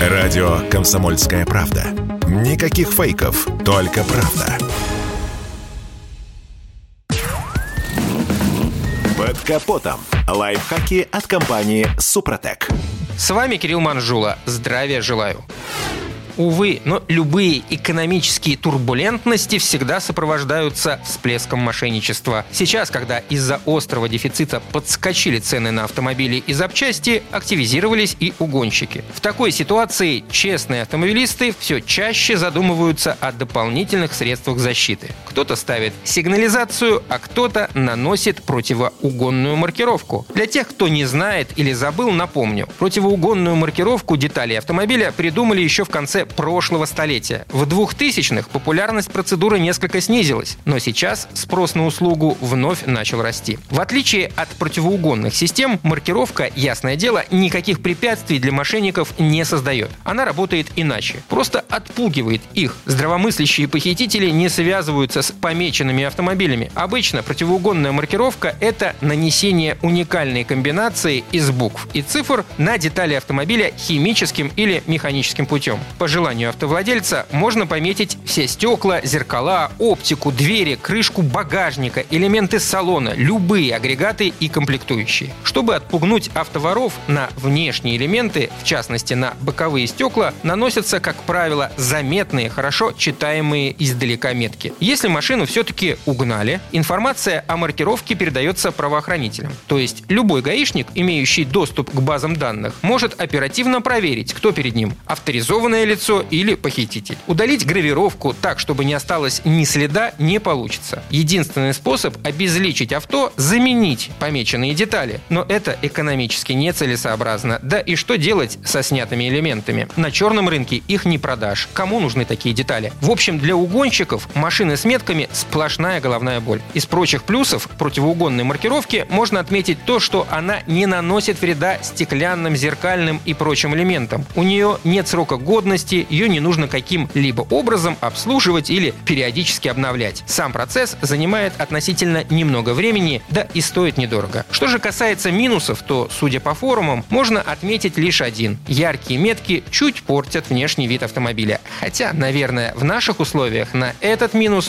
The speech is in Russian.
Радио «Комсомольская правда». Никаких фейков, только правда. Под капотом. Лайфхаки от компании «Супротек». С вами Кирилл Манжула. Здравия желаю. Увы, но любые экономические турбулентности всегда сопровождаются всплеском мошенничества. Сейчас, когда из-за острого дефицита подскочили цены на автомобили и запчасти, активизировались и угонщики. В такой ситуации честные автомобилисты все чаще задумываются о дополнительных средствах защиты. Кто-то ставит сигнализацию, а кто-то наносит противоугонную маркировку. Для тех, кто не знает или забыл, напомню. Противоугонную маркировку деталей автомобиля придумали еще в конце прошлого столетия. В 2000-х популярность процедуры несколько снизилась, но сейчас спрос на услугу вновь начал расти. В отличие от противоугонных систем, маркировка, ясное дело, никаких препятствий для мошенников не создает. Она работает иначе. Просто отпугивает их. Здравомыслящие похитители не связываются с помеченными автомобилями. Обычно противоугонная маркировка – это нанесение уникальной комбинации из букв и цифр на детали автомобиля химическим или механическим путем. По желанию автовладельца можно пометить все стекла, зеркала, оптику, двери, крышку багажника, элементы салона, любые агрегаты и комплектующие. Чтобы отпугнуть автоворов на внешние элементы, в частности на боковые стекла, наносятся, как правило, заметные, хорошо читаемые издалека метки. Если машину все-таки угнали, информация о маркировке передается правоохранителям. То есть любой гаишник, имеющий доступ к базам данных, может оперативно проверить, кто перед ним – авторизованное лицо, или похититель. Удалить гравировку так, чтобы не осталось ни следа, не получится. Единственный способ обезличить авто – заменить помеченные детали. Но это экономически нецелесообразно. Да и что делать со снятыми элементами? На черном рынке их не продашь. Кому нужны такие детали? В общем, для угонщиков машины с метками – сплошная головная боль. Из прочих плюсов противоугонной маркировки можно отметить то, что она не наносит вреда стеклянным, зеркальным и прочим элементам. У нее нет срока годности, ее не нужно каким-либо образом обслуживать или периодически обновлять. Сам процесс занимает относительно немного времени, да и стоит недорого. Что же касается минусов, то, судя по форумам, можно отметить лишь один. Яркие метки чуть портят внешний вид автомобиля. Хотя, наверное, в наших условиях на этот минус